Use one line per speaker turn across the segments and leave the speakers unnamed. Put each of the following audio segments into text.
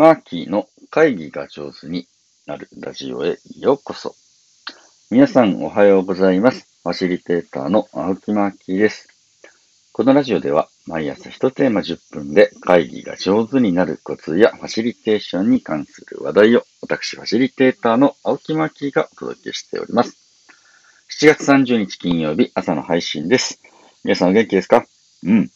マーキーの会議が上手になるラジオへようこそ。皆さんおはようございます。ファシリテーターの青木マーキーです。このラジオでは毎朝1テーマ10分で会議が上手になるコツやファシリテーションに関する話題を私ファシリテーターの青木マーキーがお届けしております。7月30日金曜日朝の配信です。皆さんお元気ですか？うん。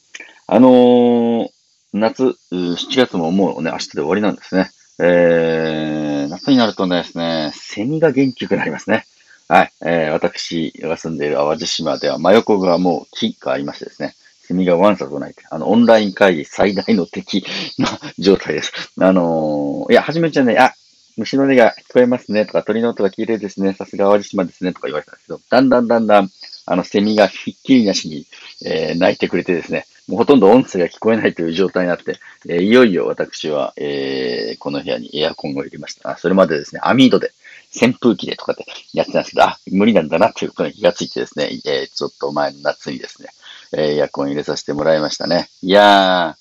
あのー、夏、7月ももうね、明日で終わりなんですね。えー、夏になるとねですね、セミが元気くなりますね。はい。えー、私が住んでいる淡路島では真横がもう木がありましてですね、セミがワンサとないてあの、オンライン会議最大の敵の状態です。あのー、いや、初めちゃね、あ、虫の音が聞こえますねとか、鳥の音が綺麗ですね、さすが淡路島ですねとか言われたんですけど、だんだんだんだん、あの、セミがひっきりなしに、えー、鳴いてくれてですね、もうほとんど音声が聞こえないという状態になって、えー、いよいよ私は、えー、この部屋にエアコンを入れました。あそれまでですね、網戸で、扇風機でとかでやってたんですけど、あ、無理なんだなということに気がついてですね、えー、ちょっと前の夏にですね、えエアコン入れさせてもらいましたね。いや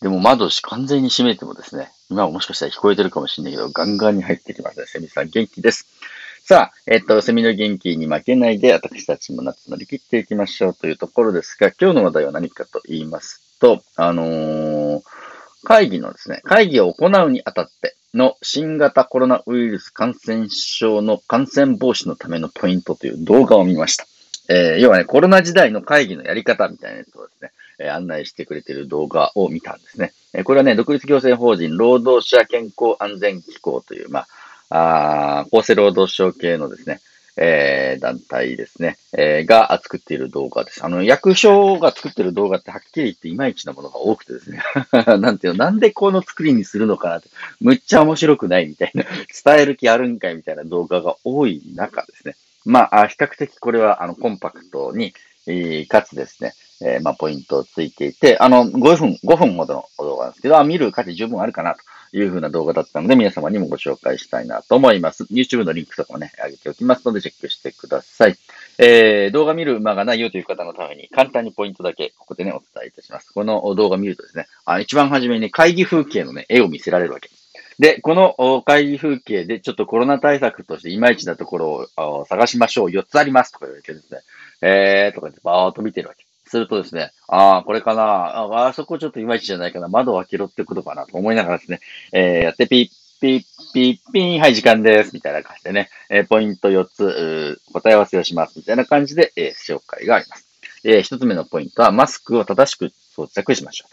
ー、でも窓完全に閉めてもですね、今もしかしたら聞こえてるかもしれないけど、ガンガンに入ってきますね。セミさん元気です。さあ、えっと、セミの元気に負けないで、私たちも夏乗り切っていきましょうというところですが、今日の話題は何かと言いますと、あのー、会議のですね、会議を行うにあたっての新型コロナウイルス感染症の感染防止のためのポイントという動画を見ました。えー、要はね、コロナ時代の会議のやり方みたいなやつをですね、えー、案内してくれている動画を見たんですね。えー、これはね、独立行政法人労働者健康安全機構という、まあ、あ厚生労働省系のですね、えー、団体ですね、えー、が作っている動画です。あの、役所が作っている動画ってはっきり言っていまいちなものが多くてですね、なんていうの、なんでこの作りにするのかなって、むっちゃ面白くないみたいな、伝える気あるんかいみたいな動画が多い中ですね。まあ、比較的これは、あの、コンパクトに、かつですね、えー、まあ、ポイントをついていて、あの、5分、5分ほどの動画なんですけど、あ見る価値十分あるかなと。いう風な動画だったので、皆様にもご紹介したいなと思います。YouTube のリンクとかもね、上げておきますので、チェックしてください。えー、動画見る間がないよという方のために、簡単にポイントだけ、ここでね、お伝えいたします。この動画見るとですね、あ一番初めに、会議風景のね、絵を見せられるわけ。で、この会議風景でちょっとコロナ対策としていまいちなところを探しましょう。4つありますとか言われてですね、えーとかってバーっと見てるわけ。するとですね、ああ、これかな、ああそこちょっといまいちじゃないかな、窓を開けろってことかなと思いながらですね、えー、やってピッピッピッピーン、はい、時間です、みたいな感じでね、えー、ポイント4つ、答え合わせをします、みたいな感じで、えー、紹介があります。えー、1つ目のポイントは、マスクを正しく装着しましょ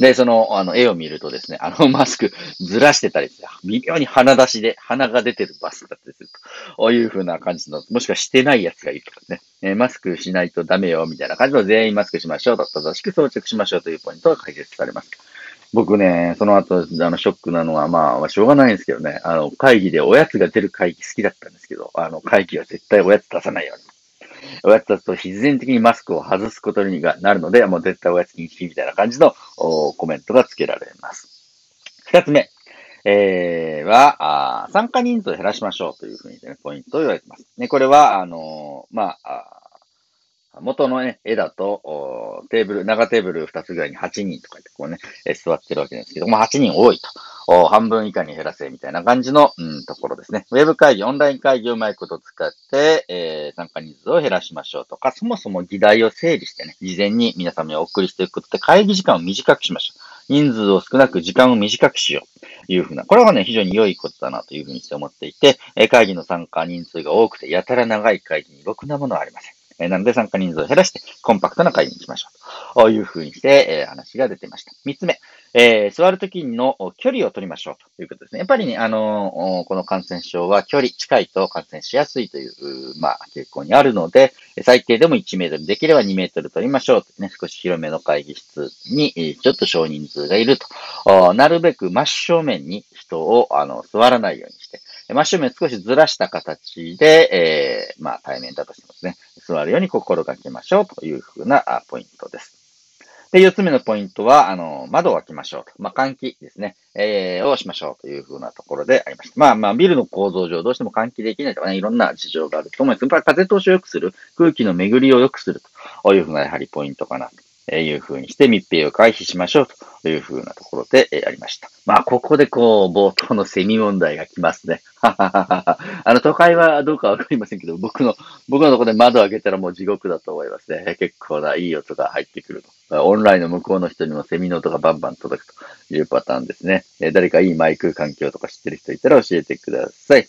う。で、その、あの、絵を見るとですね、あの、マスクずらしてたり微妙に鼻出しで、鼻が出てるバスクだったりすると、こういう風な感じの、もしくはしてないやつがいるとかね、え、マスクしないとダメよ、みたいな感じの全員マスクしましょうと、正しく装着しましょうというポイントが解説されます。僕ね、その後、あの、ショックなのは、まあ、しょうがないんですけどね、あの、会議でおやつが出る会議好きだったんですけど、あの、会議は絶対おやつ出さないように。おやつだと必然的にマスクを外すことになるので、もう絶対おやつ禁止みたいな感じのコメントが付けられます。二つ目。えー、はあ、参加人数を減らしましょうというふうに、ね、ポイントを言われています。ね、これは、あのー、まあ、あ元のね、絵だと、テーブル、長テーブル2つぐらいに8人とかでこうね、座ってるわけですけども、8人多いと。半分以下に減らせ、みたいな感じの、うん、ところですね。ウェブ会議、オンライン会議をうまいこと使って、えー、参加人数を減らしましょうとか、そもそも議題を整理してね、事前に皆様にお送りしていくことで、会議時間を短くしましょう。人数を少なく時間を短くしよう。というふうな、これはね、非常に良いことだなというふうにして思っていて、会議の参加人数が多くて、やたら長い会議にろくなものはありません。えなので参加人数を減らして、コンパクトな会議にしましょう。というふうにして、え話が出てました。三つ目、えー、座るときの距離を取りましょうということですね。やっぱりね、あのこの感染症は距離近いと感染しやすいという、まあ、傾向にあるので、最低でも1メートル、できれば2メートル取りましょうとね、少し広めの会議室に、ちょっと少人数がいると。なるべく真正面に人を、あの、座らないようにして、真正面少しずらした形で、えー、まあ、対面だとしてますね。座るように心がけましょうというふうなポイントです。で、四つ目のポイントは、あの、窓を開けましょうと。まあ、換気ですね。えー、をしましょうというふうなところでありました。まあまあ、ビルの構造上どうしても換気できないとかね、いろんな事情があると思います。やっぱり風通しを良くする、空気の巡りを良くするというふうなやはりポイントかなえいう風にして密閉を回避しましょうという風なところで、えありました。まあ、ここでこう、冒頭のセミ問題が来ますね。あの、都会はどうかわかりませんけど、僕の、僕のところで窓開けたらもう地獄だと思いますね。結構ないい音が入ってくると。オンラインの向こうの人にもセミの音がバンバン届くというパターンですね。え誰かいいマイク環境とか知ってる人いたら教えてください。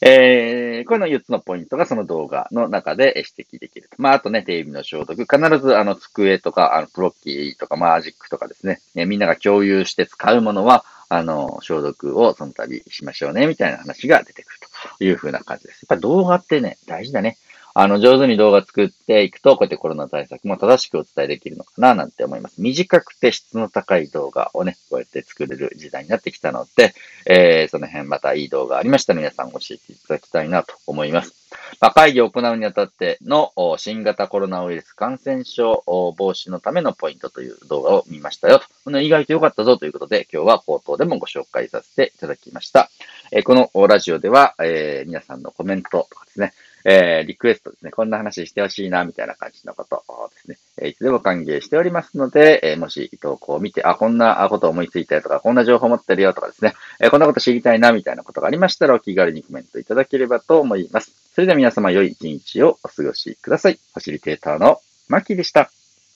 えー、この4つのポイントがその動画の中で指摘できると。まあ、あとね、テレビの消毒。必ずあの机とか、あのプロッキーとかマージックとかですね、えみんなが共有して使うものは、あの、消毒をその度しましょうね、みたいな話が出てくるというふうな感じです。やっぱ動画ってね、大事だね。あの、上手に動画作っていくと、こうやってコロナ対策も正しくお伝えできるのかな、なんて思います。短くて質の高い動画をね、こうやって作れる時代になってきたので、えー、その辺またいい動画ありましたら皆さん教えていただきたいなと思います。まあ、会議を行うにあたっての新型コロナウイルス感染症防止のためのポイントという動画を見ましたよと。意外と良かったぞということで、今日は口頭でもご紹介させていただきました。えー、このラジオでは、えー、皆さんのコメントとかですね、えー、リクエストですね。こんな話してほしいな、みたいな感じのことをですね。えいつでも歓迎しておりますので、えもし投稿を見て、あ、こんなこと思いついたよとか、こんな情報持ってるよとかですね、えこんなこと知りたいな、みたいなことがありましたら、お気軽にコメントいただければと思います。それでは皆様良い一日をお過ごしください。ファシリテーターのマッキーでした。